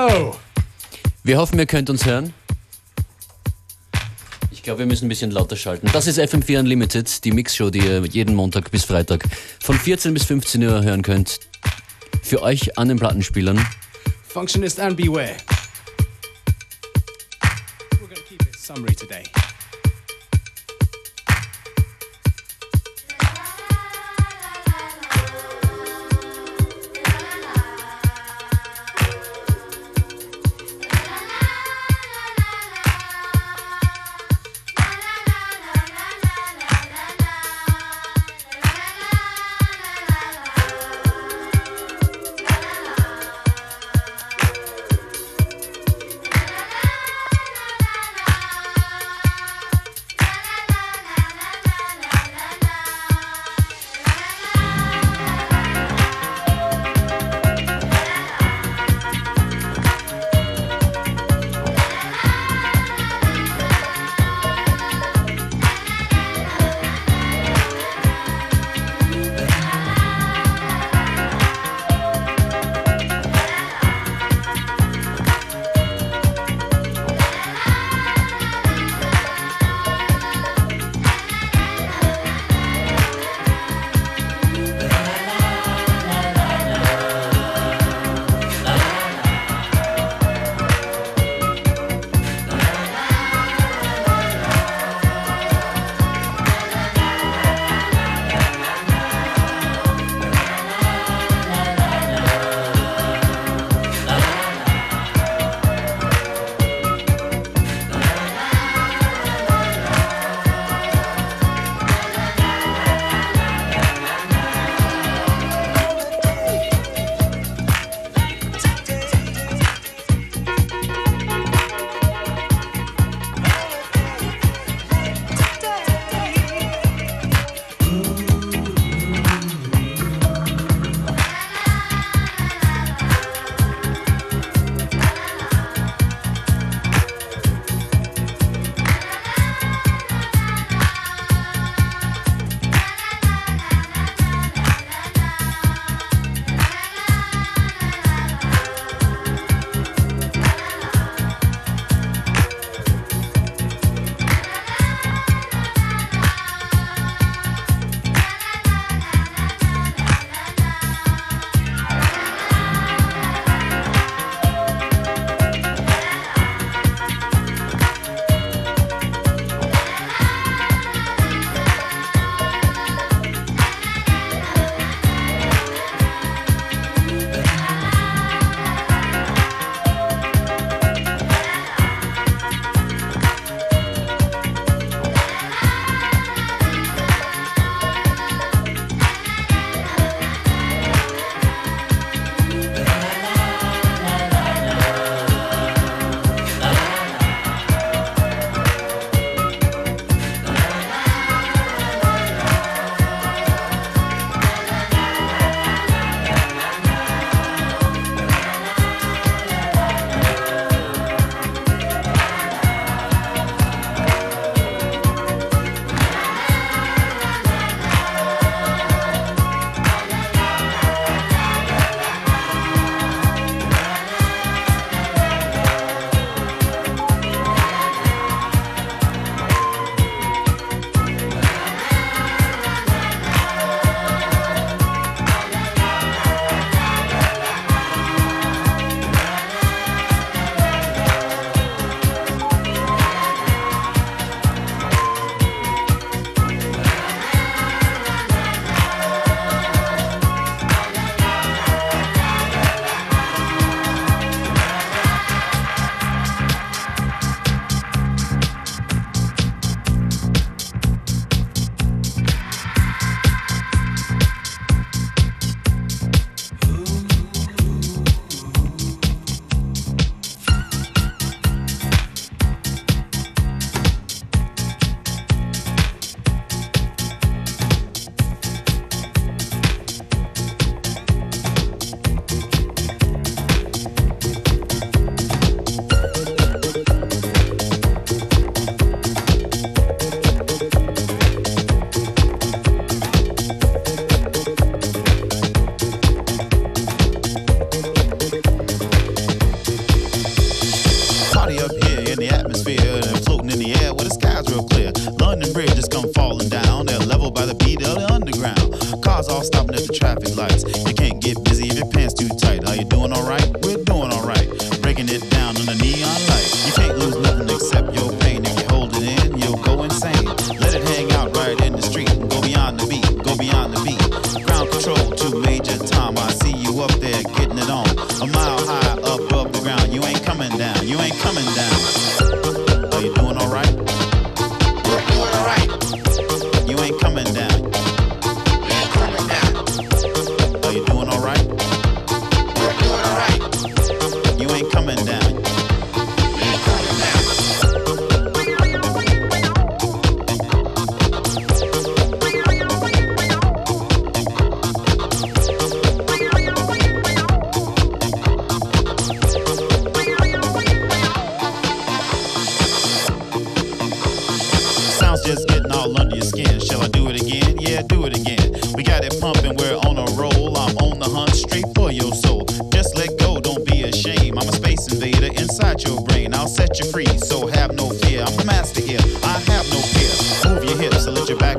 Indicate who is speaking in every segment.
Speaker 1: Hello.
Speaker 2: Wir hoffen, ihr könnt uns hören. Ich glaube, wir müssen ein bisschen lauter schalten. Das ist FM4 Unlimited, die Mixshow, die ihr jeden Montag bis Freitag von 14 bis 15 Uhr hören könnt. Für euch an den Plattenspielern.
Speaker 3: Functionist and beware. We're to keep it summary today.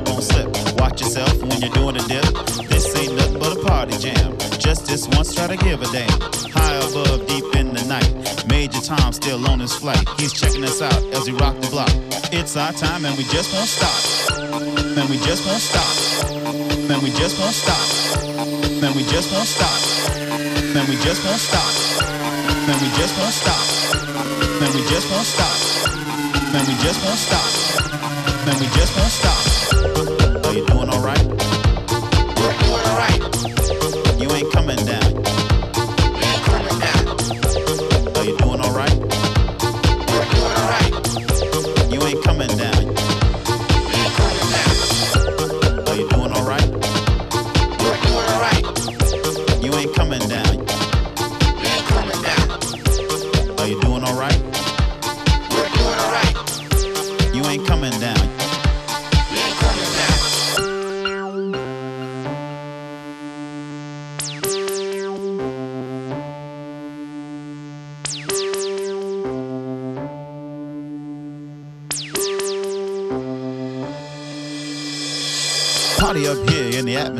Speaker 4: slip on slip. Watch yourself when you're doing a dip. This ain't nothing but a party jam. Just this once, try to give a damn. High above, deep in the night. Major Tom still on his flight. He's checking us out as we rock the block. It's our time and we just won't stop. And we just won't stop. And we just won't stop. And we just won't stop. And we just won't stop. And we just won't stop. And we just won't stop. And we just won't stop. And we just won't stop. How you doing?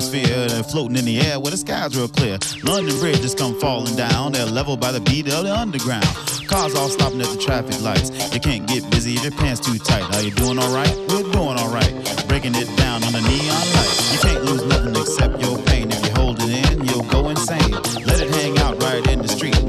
Speaker 4: atmosphere. They're floating in the air where the sky's real clear. London bridges come falling down. They're leveled by the beat of the underground. Cars all stopping at the traffic lights. You can't get busy if your pants too tight. Are you doing alright? We're doing alright. Breaking it down on the neon lights. You can't lose nothing except your pain. If you hold it in, you'll go insane. Let it hang out right in the street.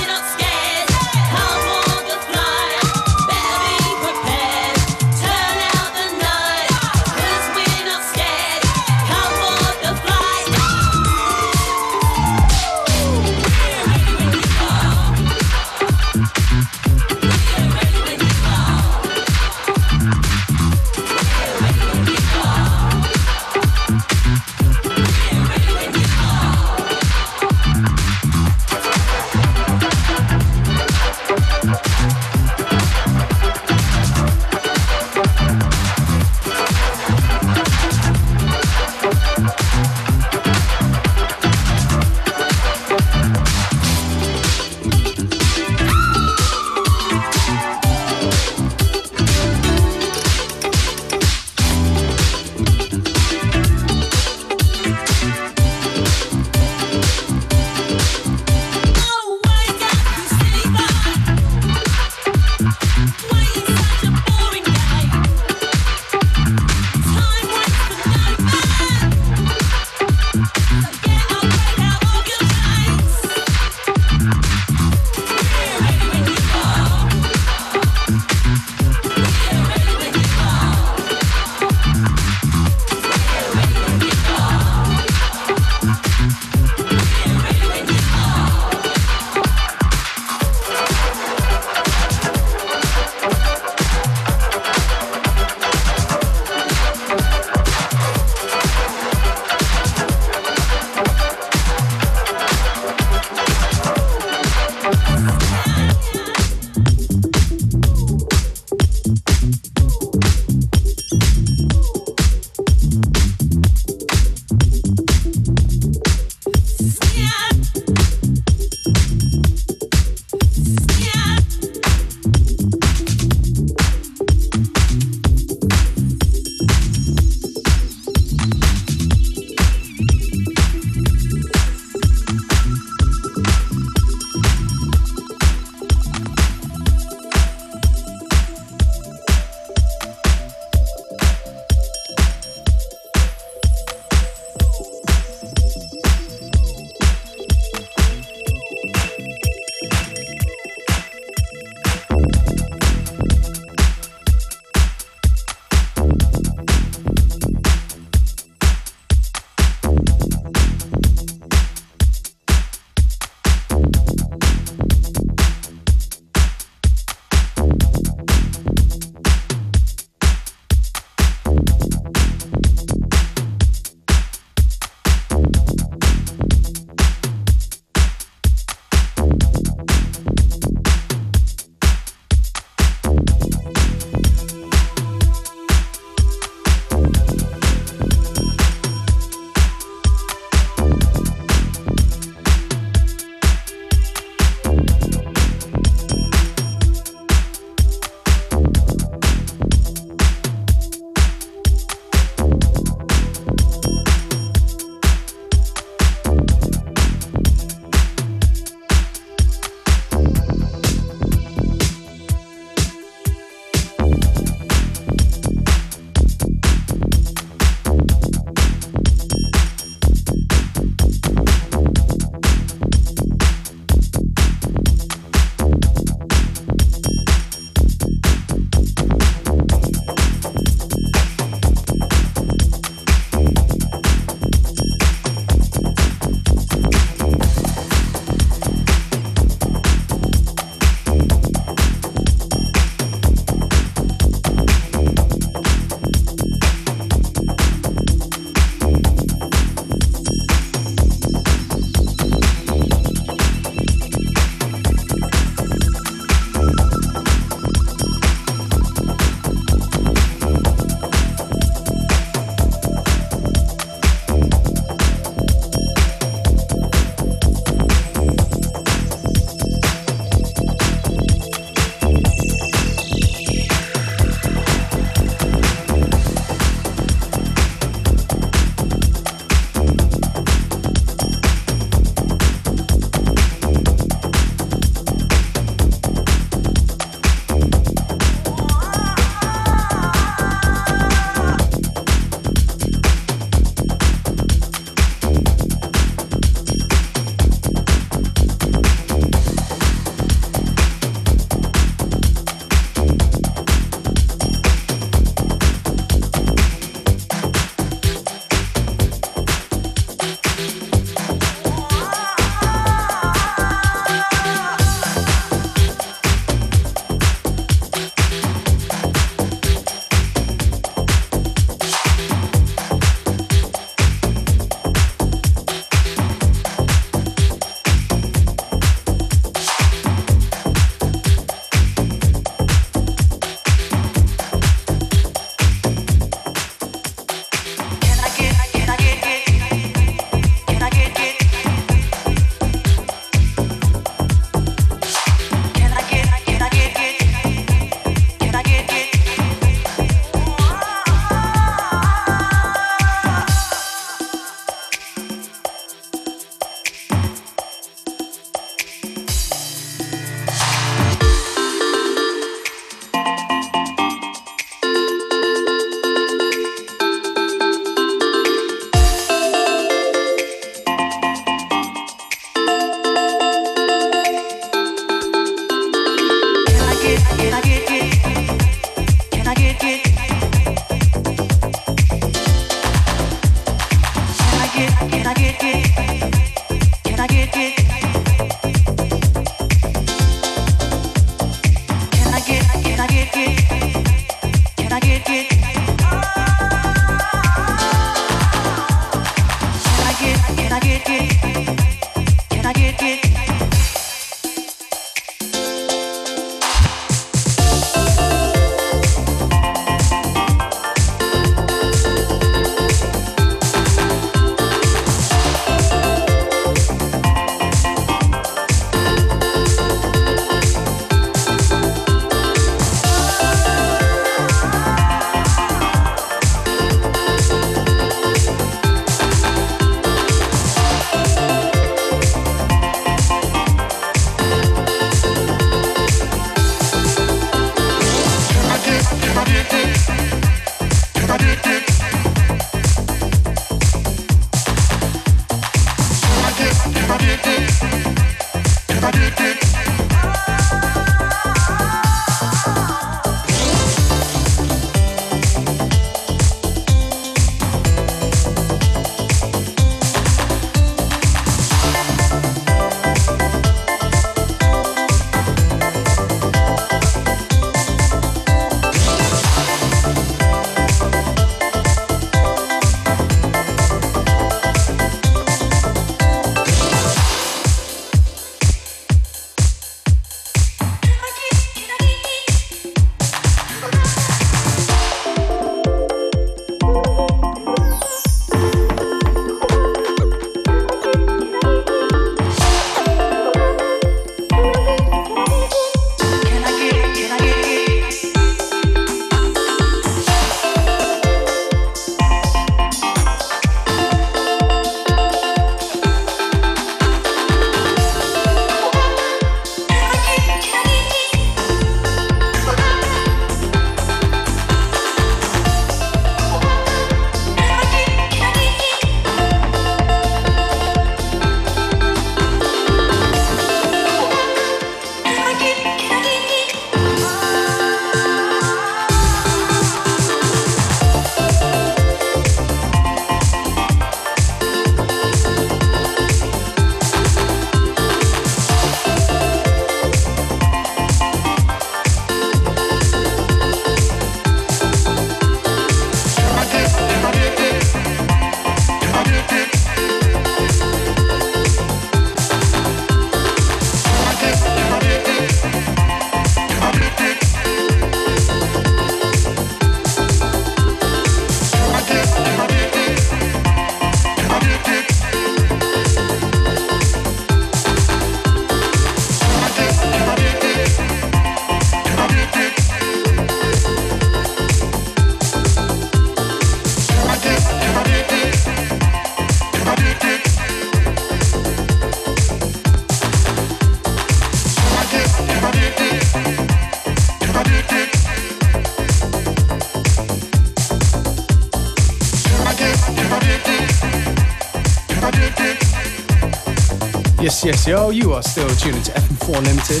Speaker 3: Yes, yo, you are still tuning to FM4 Limited.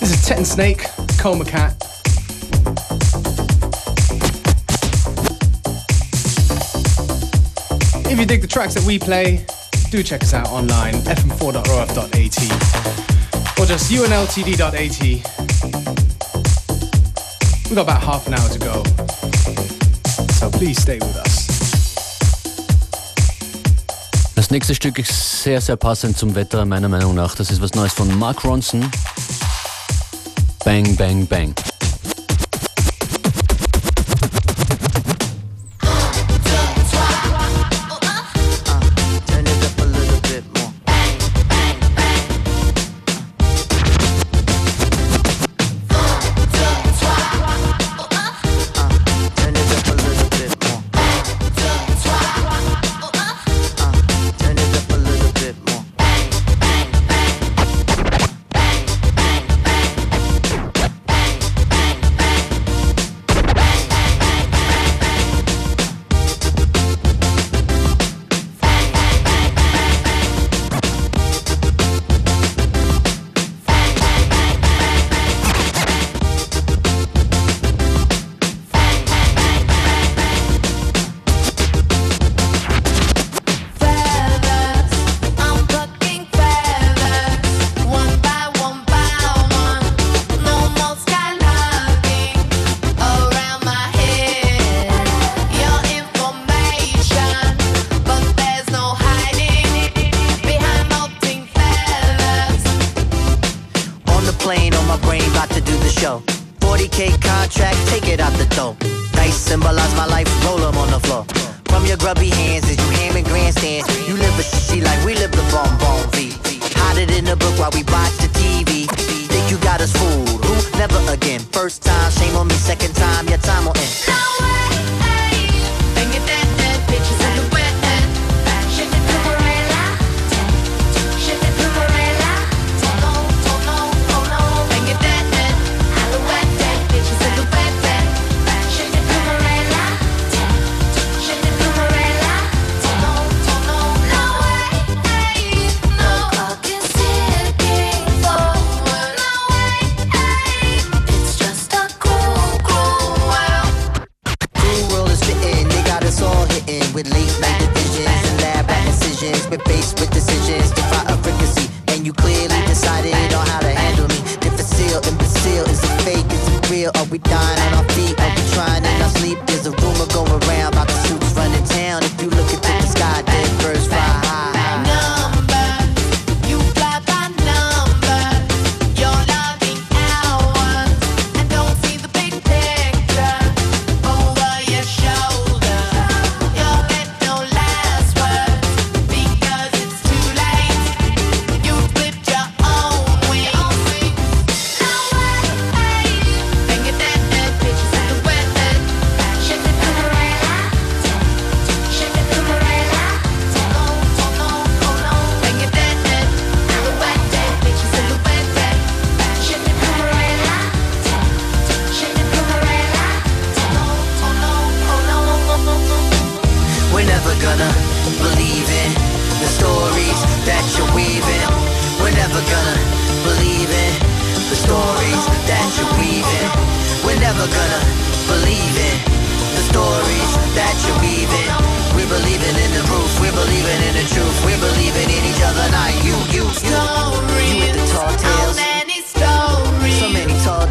Speaker 3: This is Tensnake, Coma Cat, If you dig the tracks that we play, do check us out online, fm4.orf.at or just unltd.at. We've got about half an hour to go, so please stay with us.
Speaker 5: Das nächste Stück ist sehr, sehr passend zum Wetter, meiner Meinung nach. Das ist was Neues von Mark Ronson. Bang, bang, bang.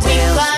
Speaker 6: Take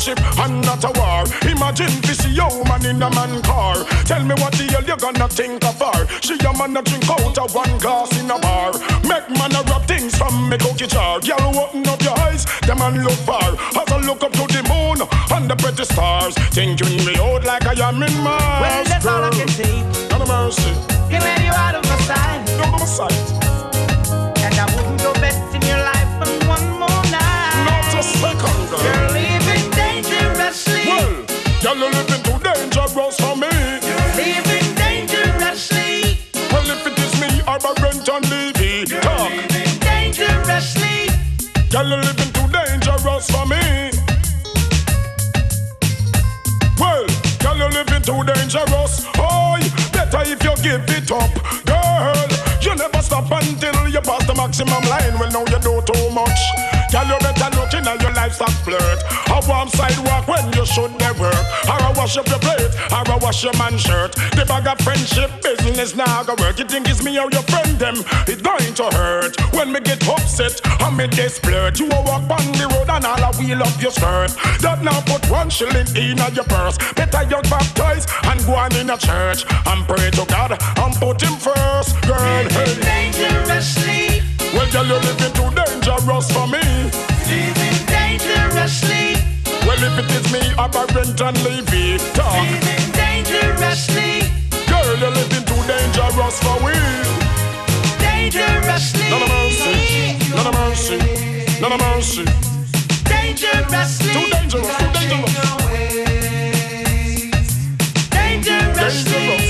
Speaker 7: relationship and not a war. Imagine this woman in a man car. Tell me what the hell you gonna think of her? She a man a drink out of one glass in a bar. Make man a rub things from me cookie jar. Girl, open up your eyes, the man look far. As I look up to the moon and the pretty stars, thinking me out like I am in Mars.
Speaker 8: Well, that's all I
Speaker 7: girl.
Speaker 8: can say.
Speaker 7: None of mercy,
Speaker 8: let you out of my sight.
Speaker 7: no more sight. Girl, you living too dangerous for me.
Speaker 8: Living dangerously.
Speaker 7: Well, if it is me, I'm a rent and Levy. Talk.
Speaker 8: Living dangerously.
Speaker 7: Girl, you living too dangerous for me. Well, girl, you living too dangerous. Oh, better if you give it up, girl. You never stop until you pass the maximum line. Well, now you do too much. Girl, you better look in at your livestock flirt. A warm sidewalk when you should never work. Or I wash up your plate, or I wash your man shirt. The bag of friendship business now go work. You think it's me or your friend them? It's going to hurt when me get upset. I'm me desperate. You a walk on the road and all I wheel up your skirt. That now put one shilling in on your purse. Better you baptize and go on in a church and pray to God and put him first, girl.
Speaker 8: Living
Speaker 7: Hey.
Speaker 8: dangerously.
Speaker 7: Well, girl, you're living too dangerous for me.
Speaker 8: Living dangerously.
Speaker 7: Well, if it is me, I'm a rent and leave it. Talk.
Speaker 8: Living dangerously.
Speaker 7: Girl, you're living too dangerous for we.
Speaker 8: Dangerously.
Speaker 7: None of mercy, none of mercy, none of mercy.
Speaker 8: Dangerously.
Speaker 7: Too dangerous, too dangerous.
Speaker 8: Dangerously.
Speaker 7: Dangerous,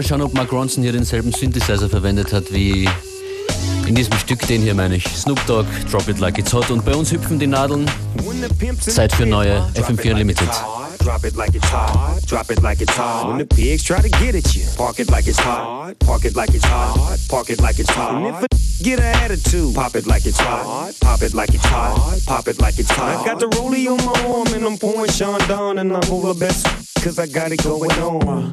Speaker 5: mal schauen, ob Mark Ronson hier denselben Synthesizer verwendet hat wie in diesem Stück, den hier meine ich. Snoop Dogg, Drop It Like It's Hot. Und bei uns hüpfen die Nadeln. Zeit für neue FM4 Unlimited.
Speaker 9: Drop it like it's hot. Drop it like it's hot. When the pigs try to get at you, park it like it's hot. Park it like it's hot. Park it like it's hot. And if a get an attitude, pop it like it's hot. Pop it like it's hot. Pop it like it's hot. I got the rollie on my arm and I'm pouring Sean down and I'm over best cause I got it going on.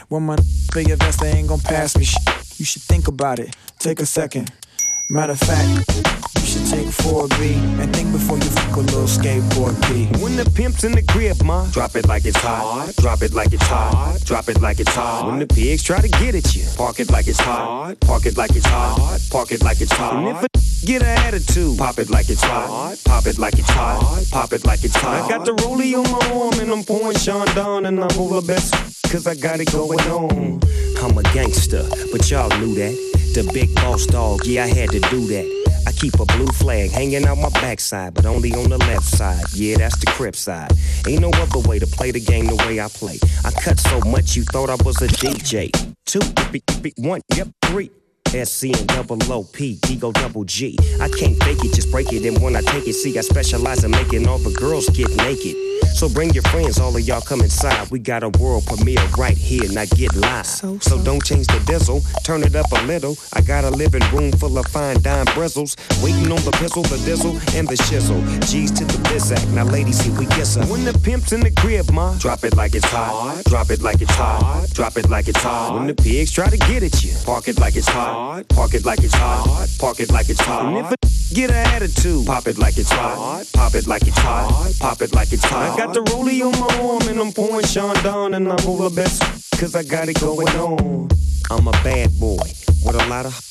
Speaker 10: When my big invest, they ain't gon' pass me. You should think about it, take a second. Matter of fact, you should take 4B and think before you fuck a little skateboard B.
Speaker 9: When the pimp's in the crib, ma, drop it like it's hot. Drop it like it's hot. Drop it like it's hot. When the pigs try to get at you, park it like it's hot. Park it like it's hot. Park it like it's hot. And if a get an attitude, pop it like it's hot. Pop it like it's hot. Pop it like it's hot. I got the rollie on my arm and I'm pouring Sean down and I'm over best cause I got it going on. I'm a gangster, but y'all knew that. The big boss dog, yeah, I had to do that. I keep a blue flag hanging out my backside, but only on the left side. Yeah, that's the crib side. Ain't no other way to play the game the way I play. I cut so much you thought I was a DJ. Two, b- b- one, yep, three. SC and double double G. I can't fake it, just break it. And when I take it, see, I specialize in making all the girls get naked. So bring your friends, all of y'all come inside. We got a world premiere right here, now get live. So, don't change the diesel, turn it up a little. I got a living room full of fine dime bristles. Waiting on the pistol, the dizzle, and the shizzle. G's to the bizac, now ladies, here we get some. When the pimp's in the crib, ma, drop it like it's hot. Drop it like it's hot. Drop it like it's hot. When the pigs try to get at you, park it like it's hot. Park it like it's hot. Park it like it's hot. And if a get an attitude, pop it like it's hot. Pop it like it's hot. Pop it like it's hot. Got the rollie on my arm and I'm pouring Sean down and I'm over best cause I got it going on. I'm a bad boy with a lot of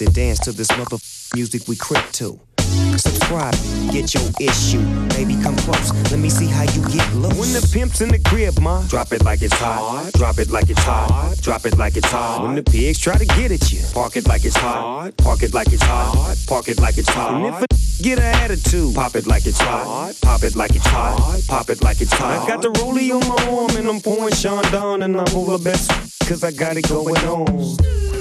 Speaker 9: then dance to this mother music we crip to. Subscribe, get your issue. Baby, come close. Let me see how you get loose. When the pimp's in the crib, ma, drop it like it's hot. Drop it like it's hot. Drop it like it's hot. When the pigs try to get at you, park it like it's hot. Park it like it's hot. Park it like it's hot. And if a get an attitude, pop it like it's hot. Pop it like it's hot. Pop it like it's hot. I got the rollie on my arm and I'm pouring Sean down and I'm over best cause I got it going on.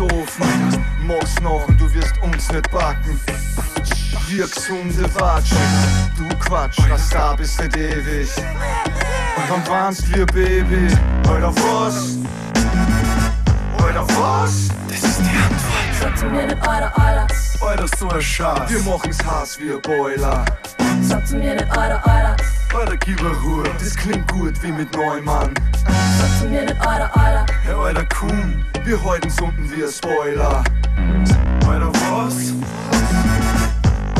Speaker 11: Ofen Mach's noch und du wirst uns nicht backen wir gesunde Watschen. Du Quatsch, was da bist nicht ewig. Und dann warnst wir Baby. Alter, was? Alter, was? Das ist die Antwort.
Speaker 12: Sag zu mir nicht Alter, Alter.
Speaker 11: Alter, so ein Schatz. Wir machen's Hass wie ein Boiler.
Speaker 12: Sag zu mir nicht Alter, Alter.
Speaker 11: Alter, gib mir Ruhe. Das klingt gut wie mit Neumann.
Speaker 12: Sag zu mir nicht Alter, Alter.
Speaker 11: Hey, Alter, komm. Wir halten's unten wie ein Spoiler. Alter, was?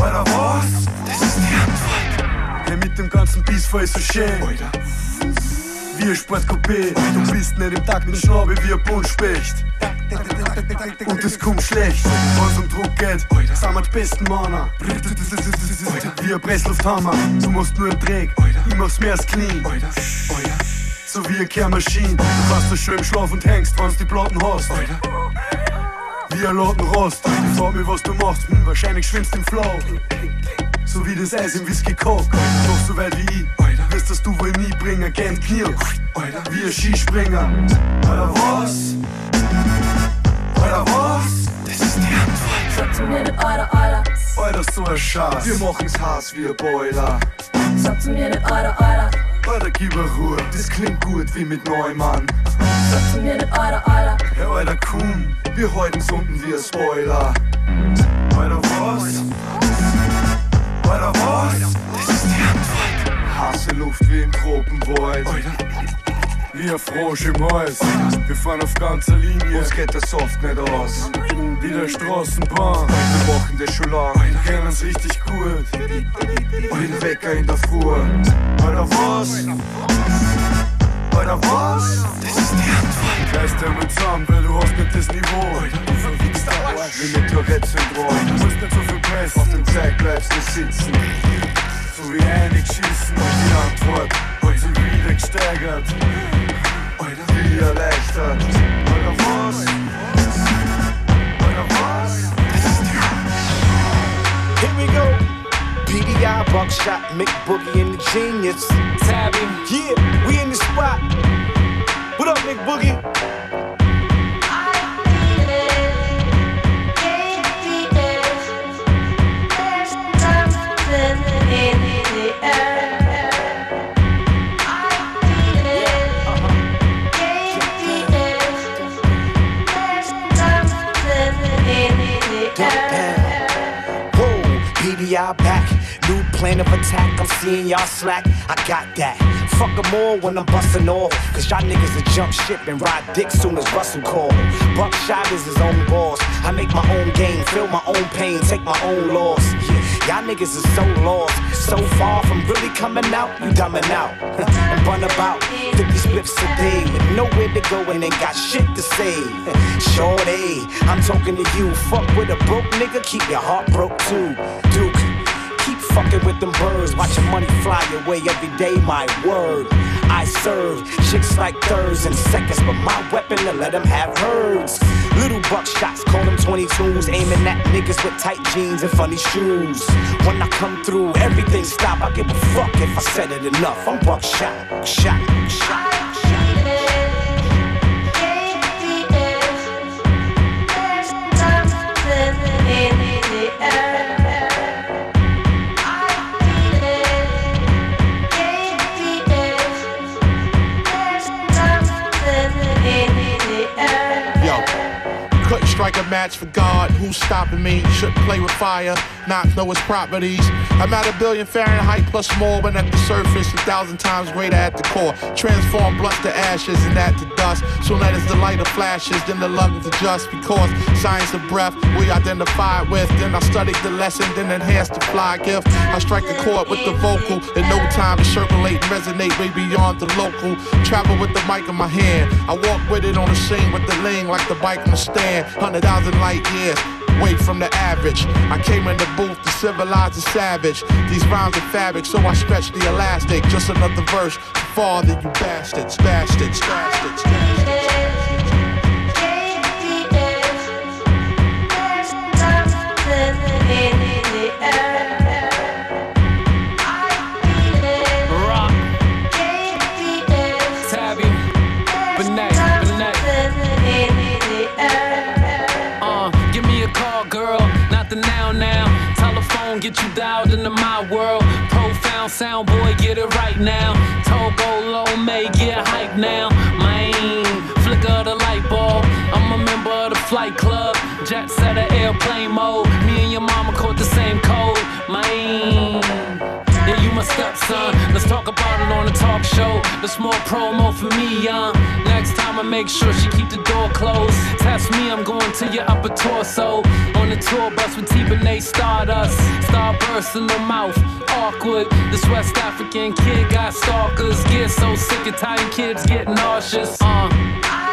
Speaker 11: Alter, was? Das ist die Antwort. Hey, mit dem ganzen Biss voll so schön. Alter. Wie ein Sportcoupé. Du bist nicht im Takt mit Schnabel wie ein Buntspecht. Und es kommt schlecht, was um Druck geht. Sind wir die besten Männer. Wie ein Presslufthammer. Du machst nur einen Dreck, ich mach's mehr als clean. So wie eine Kehrmaschine. Du kannst da schön schlafen und hängst, wenn's die Platten hast. Wie ein Lattenrost. Ich frag mich, was du machst. Hm, wahrscheinlich schwimmst im Flow. So wie das Eis im Whisky Coke. Noch so weit wie ich. Wirst das du wohl nie bringen. Gern Knie. Wie ein Skispringer. Oder was? Oder was? Das ist die Antwort.
Speaker 12: Sag zu mir nicht Alter, Alter.
Speaker 11: Alter, so ein Schatz. Wir machen's heiß wie ein Boiler.
Speaker 12: Sag zu mir nicht Alter, Alter.
Speaker 11: Alter, gib mir Ruhe. Das klingt gut wie mit Neumann.
Speaker 12: Sag zu mir nicht Alter, Alter.
Speaker 11: Ja, Alter, komm. Wir halten's unten wie ein Spoiler. Alter, was? Alter, was? Das ist die Antwort. Hasse Luft wie im Tropenwald. Wie ein Frosch im Hals. Wir fahren auf ganzer Linie. Uns geht der Soft nicht aus. Wie der Straßenbahn. Wir machen das schon lang. Kennen's richtig gut. Wie ein Wecker in der Früh. Alter, was? Alter, was? Das ist die Antwort. Reiß dir mit zusammen, weil du hast nicht das Niveau. Du verwickst Arsch. Wie mit Tourette-Syndrom. Du musst nicht so viel pressen. Auf dem Zeug bleibst du sitzen. So wie einig schießen. Die Antwort hat sich wieder gesteigert. Wie erleichtert. Alter, was? Alter, was?
Speaker 13: Here we go. PDI, buckshot, Mick Boogie, and the genius. Tabby. Yeah, we in the spot. What up, Mick Boogie? PDI back. New plan of attack. I'm seeing y'all slack. I got that. Fuck Fuck 'em all when I'm busting off. Cause y'all niggas will jump ship and ride dick soon as Russell call. Buckshot is his own boss. I make my own game, feel my own pain, take my own loss. Yeah, y'all niggas is so lost. So far from really coming out, you dumbing out. and run about 50 spliffs a day with nowhere to go and ain't got shit to say. Shorty, I'm talking to you. Fuck with a broke nigga, keep your heart broke too. Duke. Fucking with them birds, watching money fly away every day, my word. I serve chicks like thirds and seconds, but my weapon to let them have herds. Little buck shots, call them 22s, aiming at niggas with tight jeans and funny shoes. When I come through, everything stop. I give a fuck if I said it enough. I'm buckshot, shot, shot.
Speaker 14: Yo, strike a match for God. Who's stopping me? Shouldn't play with fire. Not know its properties. I'm at a billion Fahrenheit plus more, but at the surface, a thousand times greater at the core. Transform blunt to ashes and that to dust. Soon as the lighter flashes, then the lungs adjust. Because science of breath we identify with. Then I studied the lesson, then enhanced the fly gift. I strike a chord with the vocal. In no time to circulate and resonate way beyond the local. Travel with the mic in my hand. I walk with it on the scene with the lean like the bike on the stand. Hundred thousand light years. Way from the average. I came in the booth to civilize the savage. These rhymes are fabric, so I stretch the elastic. Just another verse father you bastards, bastards, bastards, bastards.
Speaker 15: Get you dialed into my world. Profound sound boy, get it right now. Togo low may get hype now. Man, flicker the light bulb. I'm a member of the flight club. Jet setter airplane mode. Me and your mama caught the same code. Man. My stepson. Let's talk about it on the talk show. That's more promo for me, young. Next time I make sure she keep the door closed. Test me, I'm going to your upper torso. On the tour bus with T Benet Stardust. Starburst in the mouth, awkward. This West African kid got stalkers. Get so sick of Italian kids get nauseous. Uh.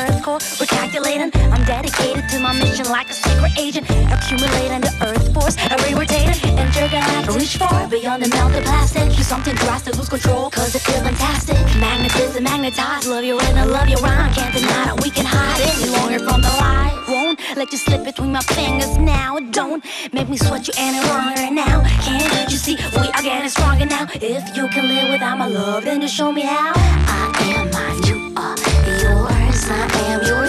Speaker 12: earth core. We're calculating. I'm dedicated to my mission like a secret agent. Accumulating the Earth's force, every trigger. I Reach far beyond the melted plastic. Do something drastic, lose control, cause it feels fantastic. Magnetism, magnetize. Love you and I love your rhyme. Can't deny that we can hide any longer from the lies. Won't let you slip between my fingers now. Don't make me sweat you any longer now. Can't you see we are getting stronger now? If you can live without my love, then just show me how. I am mine, you I am you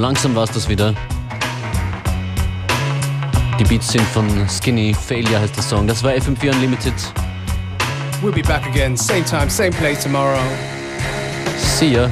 Speaker 5: langsam war es das wieder. Die Beats sind von Skinny, Failure heißt der Song. Das war FM4 Unlimited.
Speaker 3: We'll be back again, same time, same place tomorrow.
Speaker 5: See ya.